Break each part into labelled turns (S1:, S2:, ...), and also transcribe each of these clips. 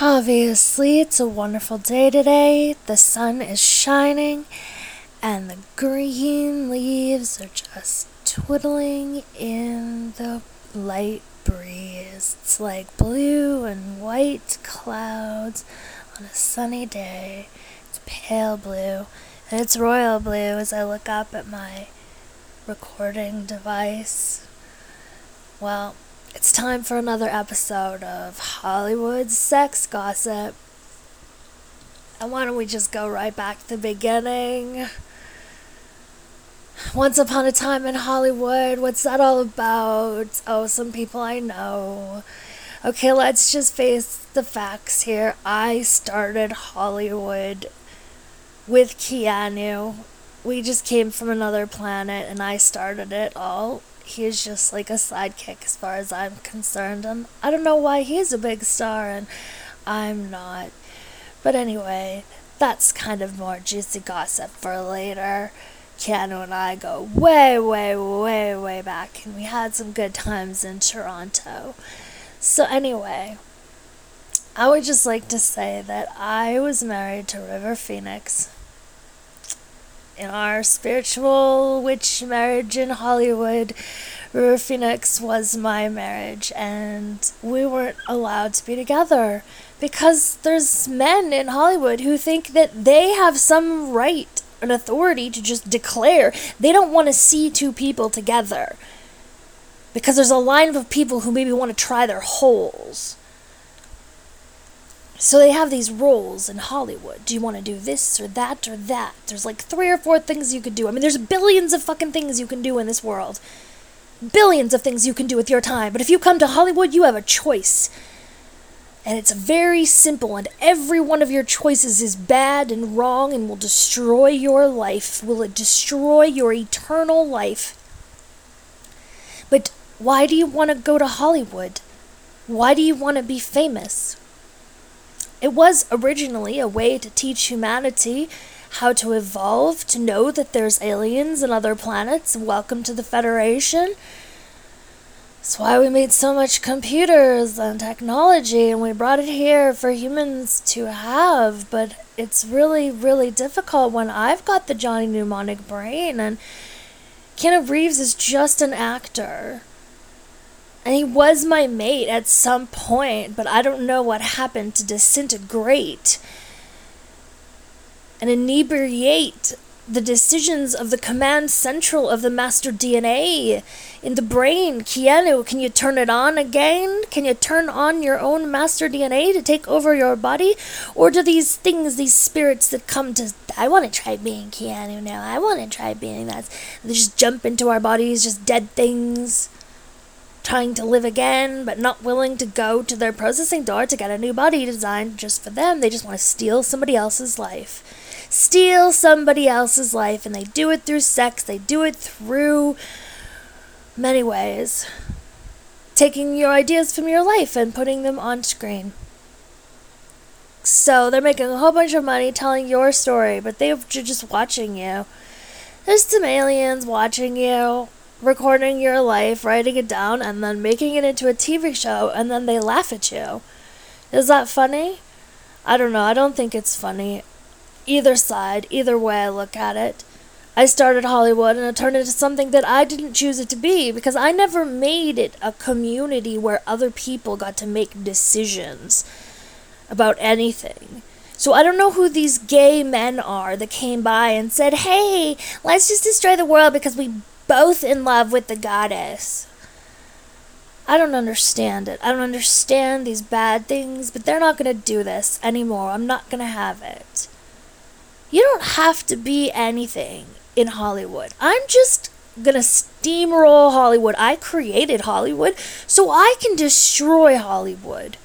S1: Obviously, it's a wonderful day today. The sun is shining, and the green leaves are just twiddling in the light breeze. It's like blue and white clouds on a sunny day. It's pale blue, and it's royal blue as I look up at my recording device. Well, it's time for another episode of Hollywood Sex Gossip. And why don't we just go right back to the beginning? Once upon a time in Hollywood, what's that all about? Oh, some people I know. Okay, let's just face the facts here. I started Hollywood with Keanu. We just came from another planet and I started it all he's just like a sidekick as far as I'm concerned. And I don't know why he's a big star and I'm not. But anyway, that's kind of more juicy gossip for later. Keanu and I go way, way, way, way back, and we had some good times in Toronto. So, anyway, I would just like to say that I was married to River Phoenix in our spiritual witch marriage in Hollywood, River Phoenix was my marriage, and we weren't allowed to be together because there's men in Hollywood who think that they have some right and authority to just declare they don't want to see two people together because there's a line of people who maybe want to try their holes. So they have these roles in Hollywood. Do you want to do this or that or that? There's like three or four things you could do. I mean, there's billions of fucking things you can do in this world. Billions of things you can do with your time. But if you come to Hollywood, you have a choice. And it's very simple, and every one of your choices is bad and wrong and will destroy your life. Will it destroy your eternal life? But why do you want to go to Hollywood? Why do you want to be famous? It was originally a way to teach humanity how to evolve, to know that there's aliens and other planets. Welcome to the Federation. That's why we made so much computers and technology and we brought it here for humans to have. But it's really, really difficult when I've got the Johnny Mnemonic brain and Keanu Reeves is just an actor. And he was my mate at some point, but I don't know what happened to disintegrate and inebriate the decisions of the command central of the master DNA in the brain. Keanu, can you turn it on again? Can you turn on your own master DNA to take over your body? Or do these things, these spirits that come to, I want to try being Keanu now, I want to try being that, they just jump into our bodies, just dead things? Trying to live again, but not willing to go to their processing door to get a new body designed just for them. They just want to steal somebody else's life. Steal somebody else's life, and they do it through sex, they do it through many ways. Taking your ideas from your life and putting them on screen. So they're making a whole bunch of money telling your story, but they're just watching you. There's some aliens watching you recording your life, writing it down, and then making it into a TV show, and then they laugh at you. Is that funny? I don't know. I don't think it's funny. Either side, either way I look at it. I started Hollywood and it turned into something that I didn't choose it to be because I never made it a community where other people got to make decisions about anything. So I don't know who these gay men are that came by and said, hey, let's just destroy the world because we both in love with the goddess. I don't understand it. I don't understand these bad things, but they're not going to do this anymore. I'm not going to have it. You don't have to be anything in Hollywood. I'm just going to steamroll Hollywood. I created Hollywood, so I can destroy Hollywood.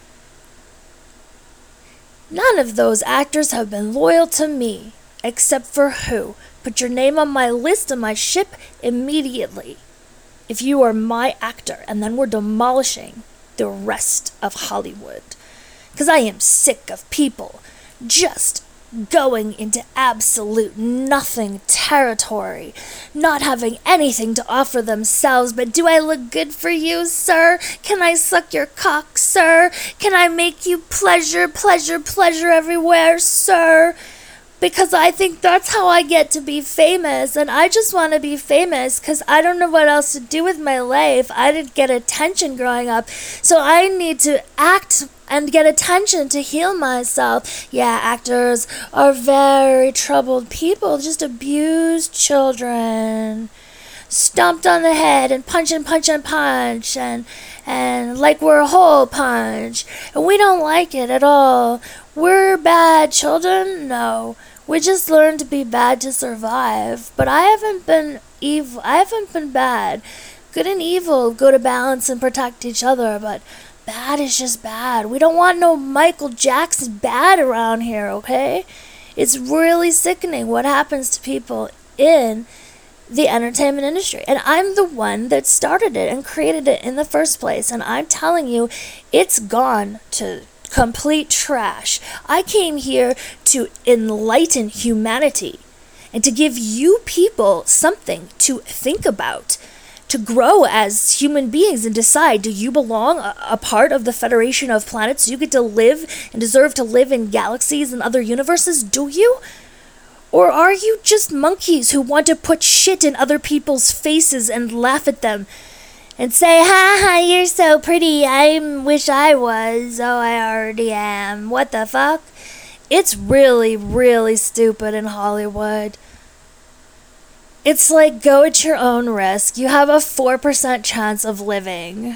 S1: None of those actors have been loyal to me, except for who? Put your name on my list on my ship immediately. If you are my actor, and then we're demolishing the rest of Hollywood. Because I am sick of people just going into absolute nothing territory, not having anything to offer themselves. But do I look good for you, sir? Can I suck your cock, sir? Can I make you pleasure, pleasure, pleasure everywhere, sir? Because I think that's how I get to be famous, and I just want to be famous because I don't know what else to do with my life. I didn't get attention growing up, so I need to act and get attention to heal myself. Yeah, actors are very troubled people, just abused children. Stomped on the head and punch and punch and punch and and like we're a hole punch. And we don't like it at all. We're bad children? No. We just learn to be bad to survive. But I haven't been evil I haven't been bad. Good and evil go to balance and protect each other, but bad is just bad. We don't want no Michael Jackson bad around here, okay? It's really sickening what happens to people in the entertainment industry. And I'm the one that started it and created it in the first place. And I'm telling you, it's gone to complete trash. I came here to enlighten humanity and to give you people something to think about to grow as human beings and decide do you belong a, a, part of the Federation of Planets? Do you get to live and deserve to live in galaxies and other universes? Do you? Or are you just monkeys who want to put shit in other people's faces and laugh at them? And say, ha ha, you're so pretty. I wish I was. Oh, I already am. What the fuck? It's really, really stupid in Hollywood. It's like go at your own risk. You have a 4% chance of living.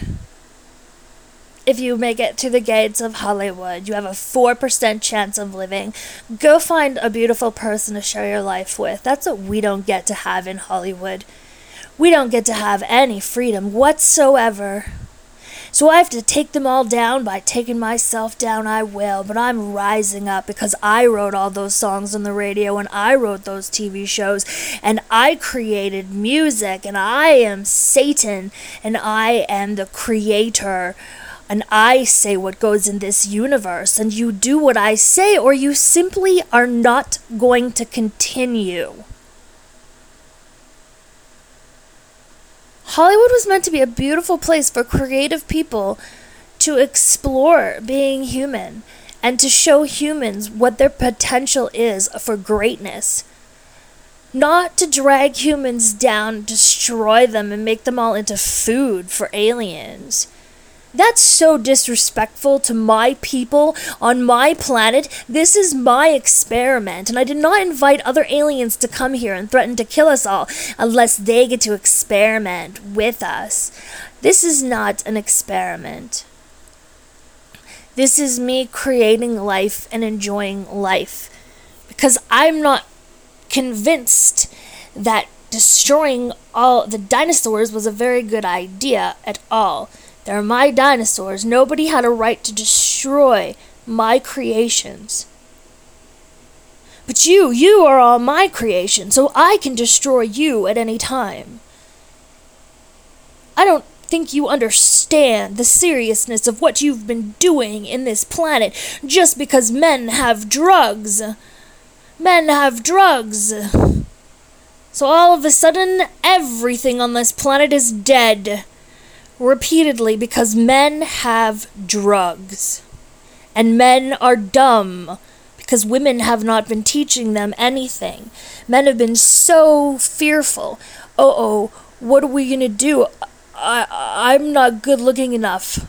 S1: If you make it to the gates of Hollywood, you have a 4% chance of living. Go find a beautiful person to share your life with. That's what we don't get to have in Hollywood. We don't get to have any freedom whatsoever. So I have to take them all down by taking myself down. I will, but I'm rising up because I wrote all those songs on the radio and I wrote those TV shows and I created music and I am Satan and I am the creator and I say what goes in this universe, and you do what I say, or you simply are not going to continue. Hollywood was meant to be a beautiful place for creative people to explore being human and to show humans what their potential is for greatness. Not to drag humans down, destroy them, and make them all into food for aliens. That's so disrespectful to my people on my planet. This is my experiment, and I did not invite other aliens to come here and threaten to kill us all unless they get to experiment with us. This is not an experiment. This is me creating life and enjoying life. Because I'm not convinced that destroying all the dinosaurs was a very good idea at all. They're my dinosaurs. Nobody had a right to destroy my creations. But you, you are all my creation, so I can destroy you at any time. I don't think you understand the seriousness of what you've been doing in this planet just because men have drugs. Men have drugs. So all of a sudden, everything on this planet is dead repeatedly because men have drugs. And men are dumb because women have not been teaching them anything. Men have been so fearful. Oh, oh, what are we going to do? I, I'm not good looking enough.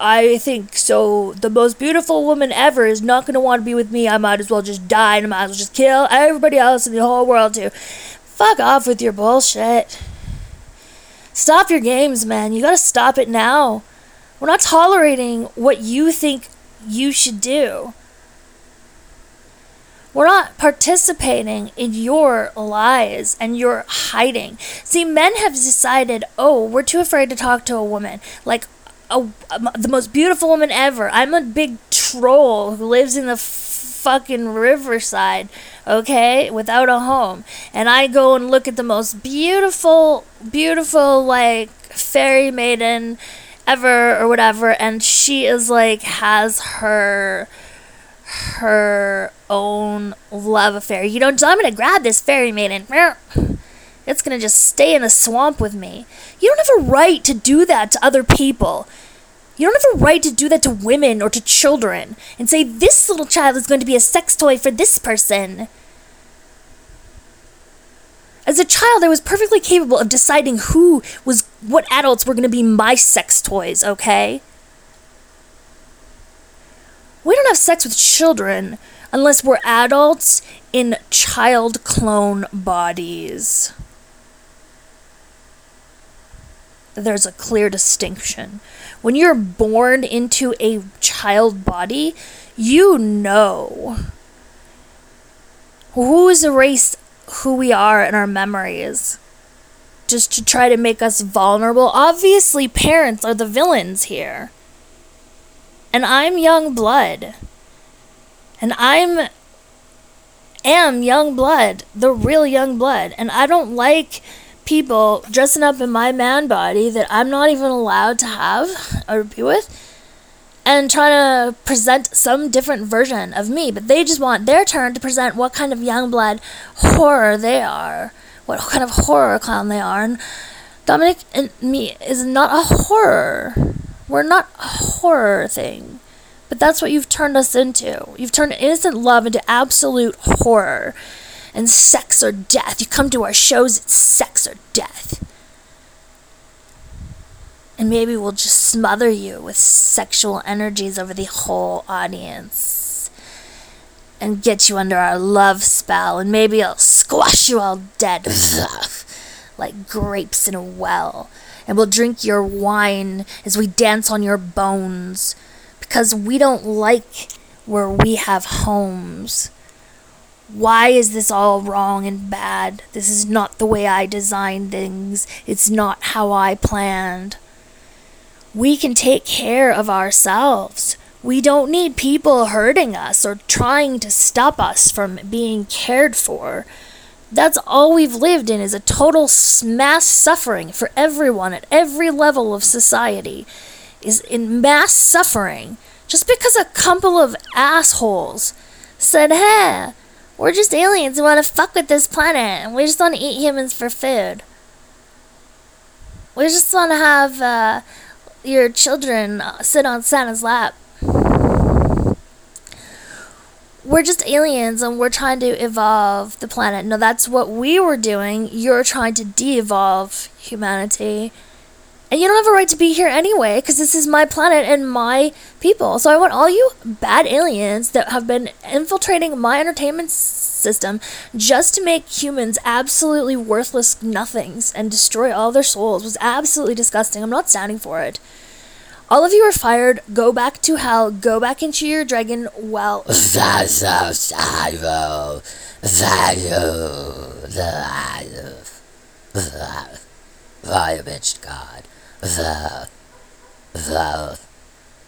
S1: I think so. The most beautiful woman ever is not going to want to be with me. I might as well just die and I might as well just kill everybody else in the whole world, too. Fuck off with your bullshit. Stop your games, man. You gotta stop it now. We're not tolerating what you think you should do. We're not participating in your lies and your hiding. See, men have decided, oh, we're too afraid to talk to a woman. Like, a, a, the most beautiful woman ever. I'm a big troll who lives in the fucking riverside, okay, without a home. And I go and look at the most beautiful, beautiful, like, fairy maiden ever or whatever, and she is like, has her her own love affair. You know, I'm to grab this fairy maiden. It's to just stay in the swamp with me. You don't have a right to do that to other people. You don't have a right to do that to women or to children and say this little child is going to be a sex toy for this person. As a child, I was perfectly capable of deciding who was what adults were going to be my sex toys, okay? We don't have sex with children unless we're adults in child clone bodies. There's a clear distinction. When you're born into a child body, you know who's erased who we are in our memories just to try to make us vulnerable. Obviously, parents are the villains here. And I'm Yungblud. And I'm am Yungblud, the real Yungblud. And I don't like people dressing up in my man body that I'm not even allowed to have or be with and trying to present some different version of me, but they just want their turn to present what kind of Yungblud horror they are, what kind of horror clown they are. And Dominic and me is not a horror. We're not a horror thing. But that's what you've turned us into. You've turned innocent love into absolute horror and sex or death. You come to our shows, it's sex or death and maybe we'll just smother you with sexual energies over the whole audience and get you under our love spell, and maybe I'll squash you all dead like grapes in a well. And we'll drink your wine as we dance on your bones because we don't like where we have homes. Why is this all wrong and bad? This is not the way I designed things. It's not how I planned we can take care of ourselves. We don't need people hurting us or trying to stop us from being cared for. That's all we've lived in is a total mass suffering for everyone at every level of society. Is in mass suffering just because a couple of assholes said, "Hey, we're just aliens who want to fuck with this planet, and we just want to eat humans for food. We just want to have uh, your children sit on Santa's lap. We're just aliens and we're trying to evolve the planet. No, that's what we were doing. You're trying to de evolve humanity. And you don't have a right to be here anyway, because this is my planet and my people. So I want all you bad aliens that have been infiltrating my entertainment system just to make humans absolutely worthless nothings and destroy all their souls was absolutely disgusting. I'm not standing for it. All of you are fired. Go back to hell. Go back into your dragon well.
S2: That's so sad, Fire bitch God. The the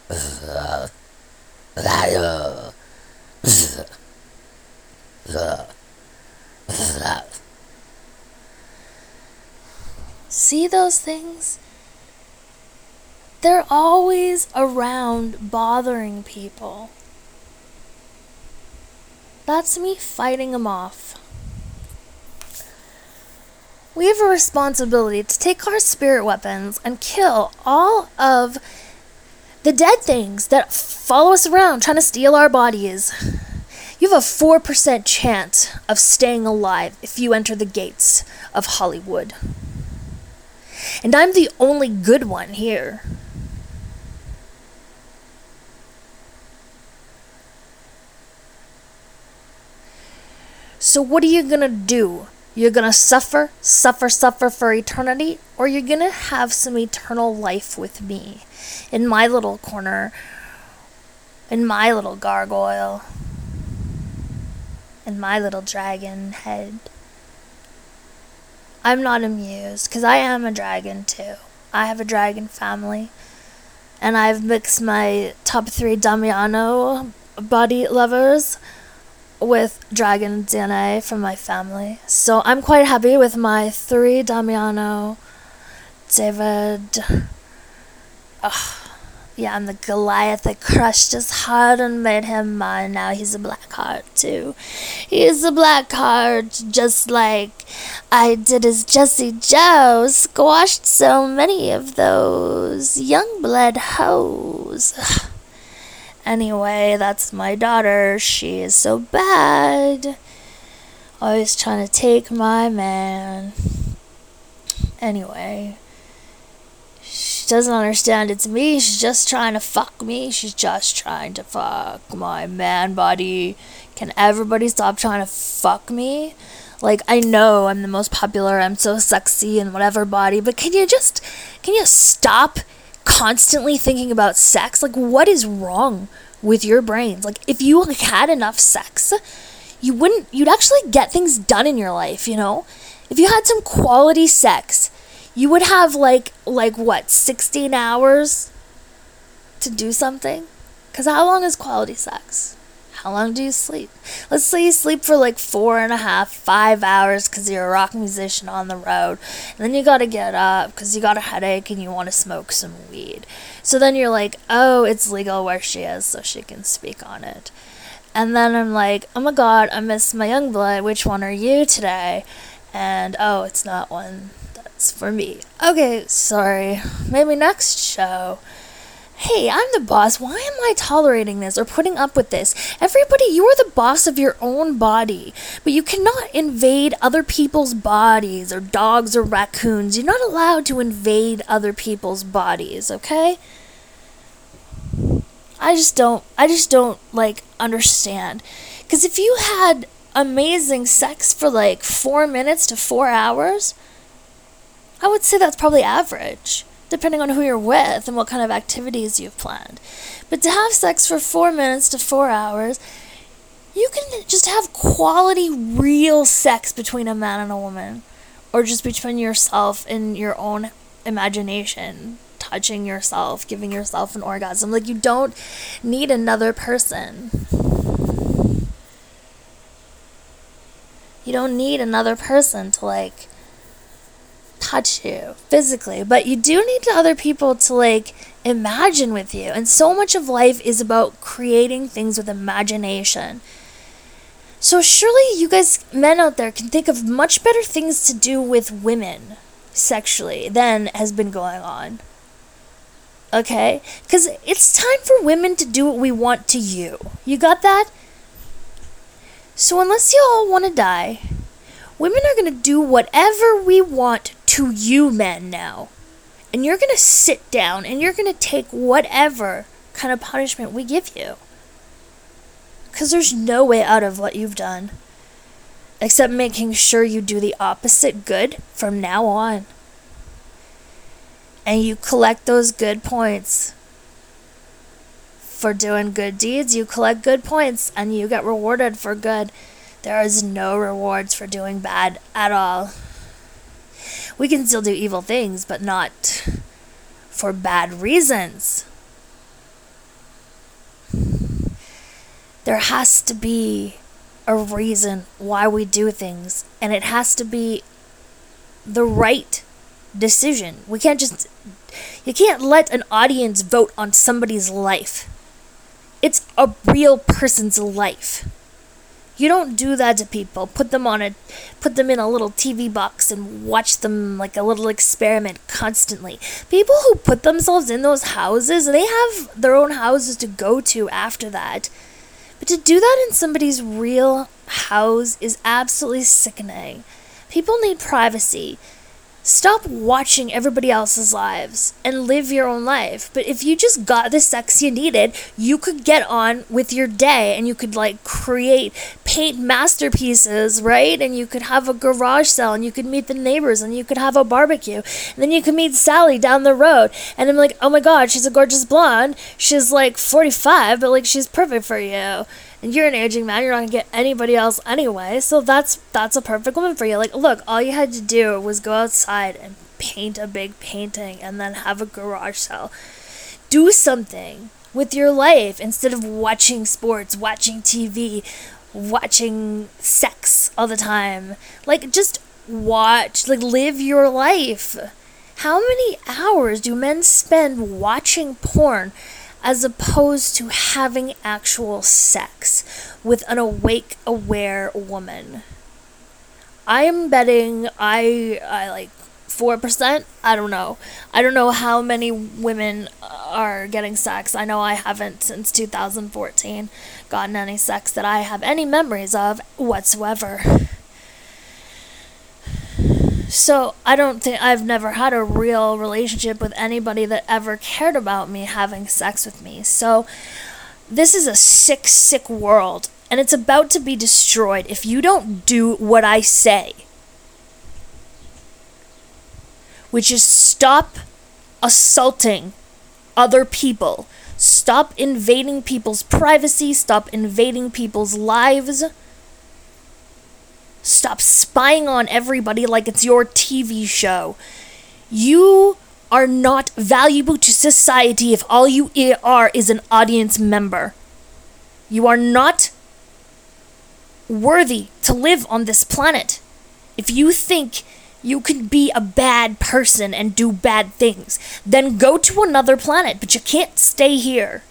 S2: the the the, the.
S1: See those things? They're always around bothering people. That's me fighting them off. We have a responsibility to take our spirit weapons and kill all of the dead things that follow us around trying to steal our bodies. You have a 4% chance of staying alive if you enter the gates of Hollywood. And I'm the only good one here. So, what are you gonna do? You're gonna suffer, suffer, suffer for eternity, or you're gonna have some eternal life with me in my little corner, in my little gargoyle in my little dragon head. I'm not amused because I am a dragon too. I have a dragon family, and I've mixed my top three Damiano body lovers with dragon DNA from my family. So I'm quite happy with my three Damiano, David, ugh, Yeah, I'm the Goliath that crushed his heart and made him mine. Now he's a black heart too. He's a black heart, just like I did as Jesse Jo. Squashed so many of those young blood hoes. Anyway, that's my daughter. She is so bad. Always trying to take my man. Anyway, she doesn't understand it's me. She's just trying to fuck me. She's just trying to fuck my man body. Can everybody stop trying to fuck me? Like, I know I'm the most popular, I'm so sexy and whatever body, but can you just, can you stop constantly thinking about sex? Like, what is wrong with your brains? Like, if you had enough sex, you wouldn't, you'd actually get things done in your life, you know? If you had some quality sex, you would have like, like what, 16 hours to do something? Because how long is quality sex? How long do you sleep? Let's say you sleep for like four and a half, five hours because you're a rock musician on the road. And then you gotta get up because you got a headache and you want to smoke some weed. So then you're like, oh, it's legal where she is, so she can speak on it. And then I'm like, oh my god, I miss my Yungblud. Which one are you today? And oh, it's not one that's for me. Okay, sorry. Maybe next show hey, I'm the boss. Why am I tolerating this or putting up with this? Everybody, you are the boss of your own body, but you cannot invade other people's bodies or dogs or raccoons. You're not allowed to invade other people's bodies, okay? I just don't I just don't like understand. Cuz if you had amazing sex for like 4 minutes to 4 hours, I would say that's probably average depending on who you're with and what kind of activities you've planned. But to have sex for four minutes to four hours, you can just have quality, real sex between a man and a woman, or just between yourself and your own imagination, touching yourself, giving yourself an orgasm. Like, you don't need another person. You don't need another person to, like, touch you physically, but you do need other people to like imagine with you. And so much of life is about creating things with imagination. So surely you guys men out there can think of much better things to do with women sexually than has been going on. Okay? Cuz it's time for women to do what we want to you. You got that? So unless you all want to die, women are going to do whatever we want to you men now. And you're going to sit down and you're going to take whatever kind of punishment we give you. Because there's no way out of what you've done. Except making sure you do the opposite good from now on. And you collect those good points. For doing good deeds, you collect good points and you get rewarded for good. There is no rewards for doing bad at all we can still do evil things, but not for bad reasons. There has to be a reason why we do things, and it has to be the right decision. We can't just, you can't let an audience vote on somebody's life. It's a real person's life. You don't do that to people. Put them on a put them in a little TV box and watch them like a little experiment constantly. People who put themselves in those houses, they have their own houses to go to after that. But to do that in somebody's real house is absolutely sickening. People need privacy. Stop watching everybody else's lives and live your own life. But if you just got the sex you needed, you could get on with your day and you could like create, paint masterpieces, right? And you could have a garage sale and you could meet the neighbors and you could have a barbecue. And then you could meet Sally down the road. And I'm like, oh my God, she's a gorgeous blonde. She's like 45, but like she's perfect for you and you're an aging man, you're not gonna get anybody else anyway. So that's that's a perfect woman for you. Like, look, all you had to do was go outside and paint a big painting and then have a garage sale. Do something with your life instead of watching sports, watching TV, watching sex all the time. Like just watch, like live your life. How many hours do men spend watching porn as opposed to having actual sex with an awake, aware woman? I'm betting I I like 4%. I don't know. I don't know how many women are getting sex. I know I haven't since 2014 gotten any sex that I have any memories of whatsoever. So, I don't think I've never had a real relationship with anybody that ever cared about me having sex with me. So, this is a sick, sick world, and it's about to be destroyed if you don't do what I say. which is stop assaulting other people. Stop invading people's privacy. Stop invading people's lives. Stop spying on everybody like it's your TV show. You are not valuable to society if all you are is an audience member. You are not worthy to live on this planet. If you think you can be a bad person and do bad things. Then go to another planet, but you can't stay here.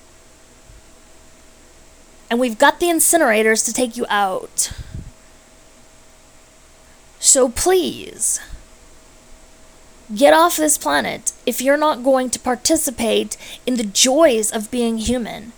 S1: And we've got the incinerators to take you out. So please, get off this planet if you're not going to participate in the joys of being human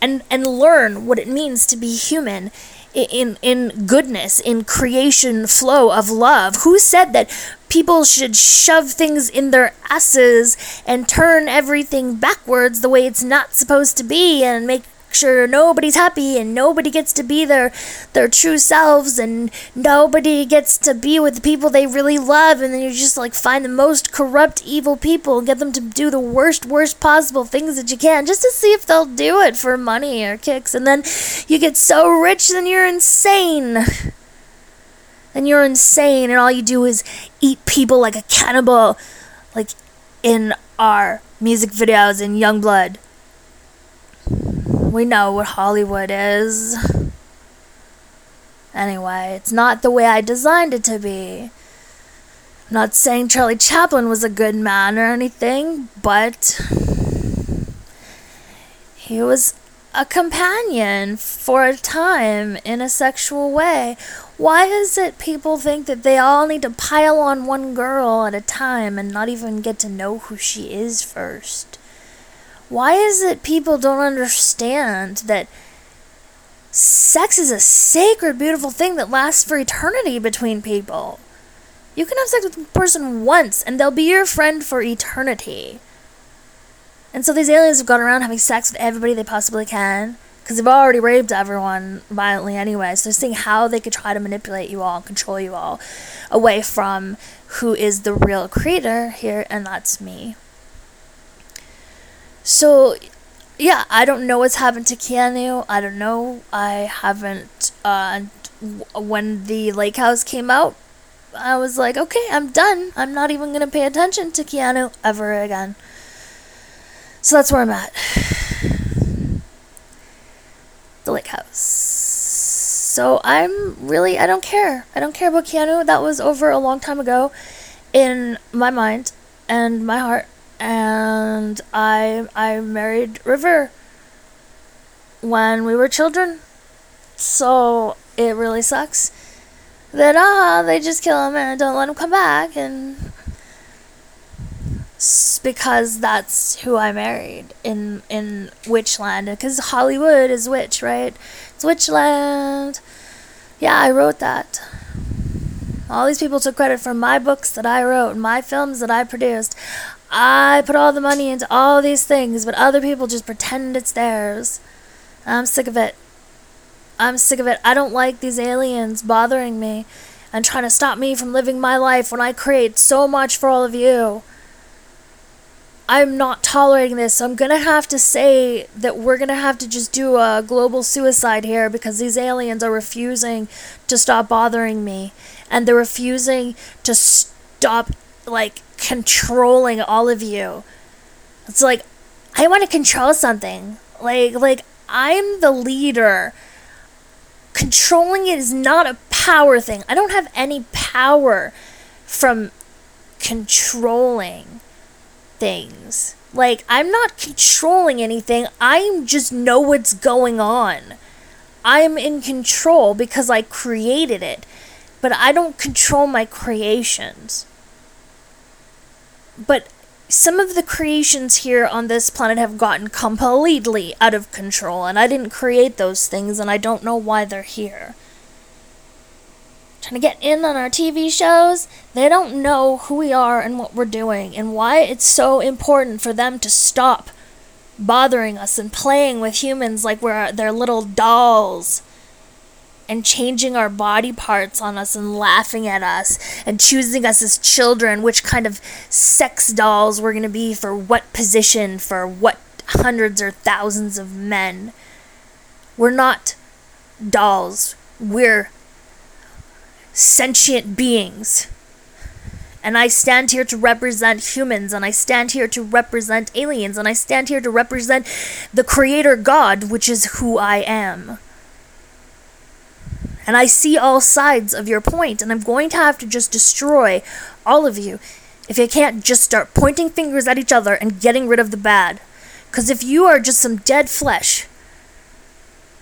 S1: and and learn what it means to be human in in goodness, in creation flow of love. Who said that people should shove things in their asses and turn everything backwards the way it's not supposed to be and make nobody's happy and nobody gets to be their their true selves and nobody gets to be with the people they really love. And then you just like find the most corrupt evil people and get them to do the worst worst possible things that you can just to see if they'll do it for money or kicks. And then you get so rich then you're insane. Then you're insane and all you do is eat people like a cannibal like in our music videos in Yungblud we know what Hollywood is. Anyway, it's not the way I designed it to be. I'm not saying Charlie Chaplin was a good man or anything, but he was a companion for a time in a sexual way. Why is it people think that they all need to pile on one girl at a time and not even get to know who she is first? Why is it people don't understand that sex is a sacred, beautiful thing that lasts for eternity between people? You can have sex with a person once and they'll be your friend for eternity. And so these aliens have gone around having sex with everybody they possibly can because they've already raped everyone violently anyway. So they're seeing how they could try to manipulate you all, control you all away from who is the real creator here, and that's me. So, yeah, I don't know what's happened to Keanu. I don't know. I haven't. Uh, when the Lake House came out, I was like, okay, I'm done. I'm not even gonna pay attention to Keanu ever again. So that's where I'm at. The Lake House. So I'm really, I don't care. I don't care about Keanu. That was over a long time ago in my mind and my heart and I I married River when we were children. So it really sucks that ah they just kill him and don't let him come back. And because that's who I married in in Witchland because Hollywood is witch right? It's Witchland yeah I wrote that. All these people took credit for my books that I wrote my films that I produced I put all the money into all these things, but other people just pretend it's theirs. I'm sick of it. I'm sick of it. I don't like these aliens bothering me and trying to stop me from living my life when I create so much for all of you. I'm not tolerating this, so I'm gonna have to say that we're gonna have to just do a global suicide here because these aliens are refusing to stop bothering me. And they're refusing to stop, like, controlling all of you. It's like I want to control something. Like like I'm the leader. Controlling it is not a power thing. I don't have any power from controlling things. Like, I'm not controlling anything, I just know what's going on. I'm in control because I created it, but I don't control my creations. But some of the creations here on this planet have gotten completely out of control, and I didn't create those things, and I don't know why they're here. Trying to get in on our TV shows, they don't know who we are and what we're doing, and why it's so important for them to stop bothering us and playing with humans like we're their little dolls and changing our body parts on us and laughing at us and choosing us as children, which kind of sex dolls we're going to be for what position, for what hundreds or thousands of men. We're not dolls, we're sentient beings. And I stand here to represent humans, and I stand here to represent aliens, and I stand here to represent the Creator God, which is who I am. And I see all sides of your point, and I'm going to have to just destroy all of you if you can't just start pointing fingers at each other and getting rid of the bad. Because if you are just some dead flesh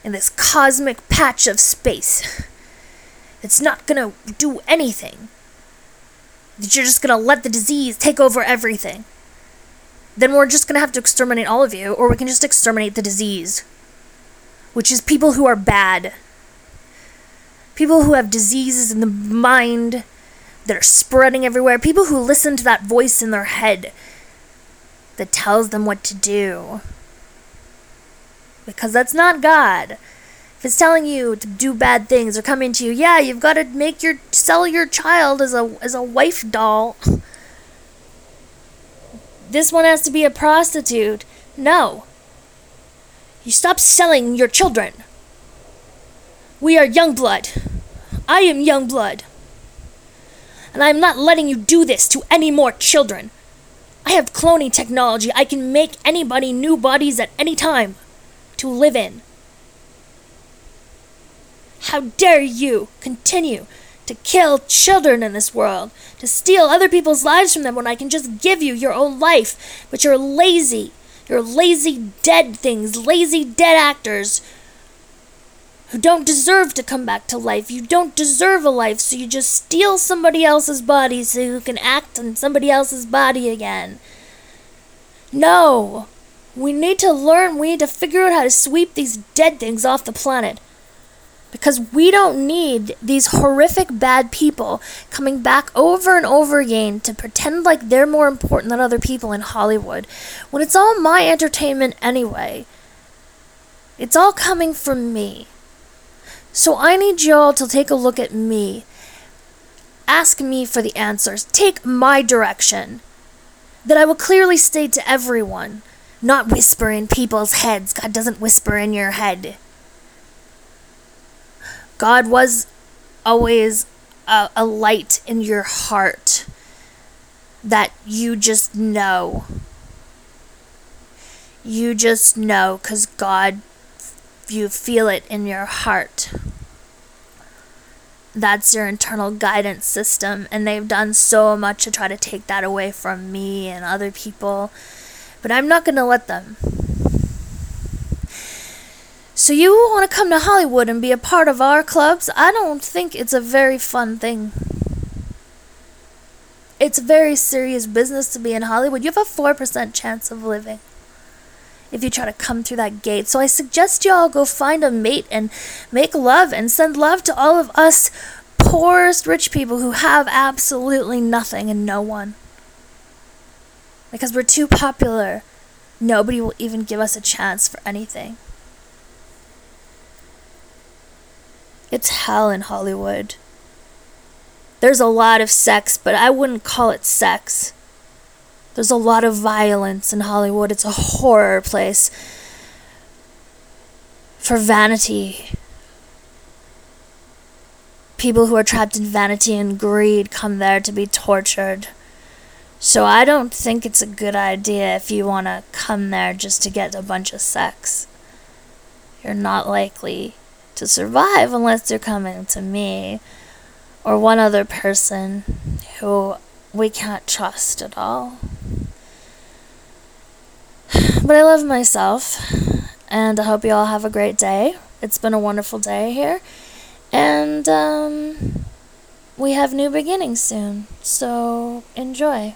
S1: in this cosmic patch of space, it's not gonna do anything. That you're just gonna let the disease take over everything. Then we're just gonna have to exterminate all of you, or we can just exterminate the disease. Which is people who are bad people who have diseases in the mind that are spreading everywhere, people who listen to that voice in their head that tells them what to do. Because that's not God. If it's telling you to do bad things or coming to you, yeah, you've got to make your sell your child as a as a wife doll. This one has to be a prostitute. No. You stop selling your children. We are Yungblud. I am Yungblud. And I am not letting you do this to any more children. I have cloning technology. I can make anybody new bodies at any time to live in. How dare you continue to kill children in this world, to steal other people's lives from them when I can just give you your own life, but you're lazy. You're lazy dead things, lazy dead actors who don't deserve to come back to life. You don't deserve a life, so you just steal somebody else's body so you can act in somebody else's body again. No! We need to learn, we need to figure out how to sweep these dead things off the planet. Because we don't need these horrific bad people coming back over and over again to pretend like they're more important than other people in Hollywood when it's all my entertainment anyway. It's all coming from me. So I need y'all to take a look at me. Ask me for the answers. Take my direction. That I will clearly state to everyone, not whisper in people's heads. God doesn't whisper in your head. God was always a, a light in your heart that you just know. You just know because God you feel it in your heart. That's your internal guidance system, and they've done so much to try to take that away from me and other people, but I'm not going to let them. So, you want to come to Hollywood and be a part of our clubs? I don't think it's a very fun thing. It's very serious business to be in Hollywood. You have a 4% chance of living if you try to come through that gate. So I suggest y'all go find a mate and make love and send love to all of us poorest rich people who have absolutely nothing and no one. Because we're too popular. Nobody will even give us a chance for anything. It's hell in Hollywood. There's a lot of sex, but I wouldn't call it sex. There's a lot of violence in Hollywood. It's a horror place for vanity. People who are trapped in vanity and greed come there to be tortured. So I don't think it's a good idea if you want to come there just to get a bunch of sex. You're not likely to survive unless you're coming to me or one other person who we can't trust at all. But I love myself, and I hope you all have a great day. It's been a wonderful day here, and um, we have new beginnings soon, so enjoy.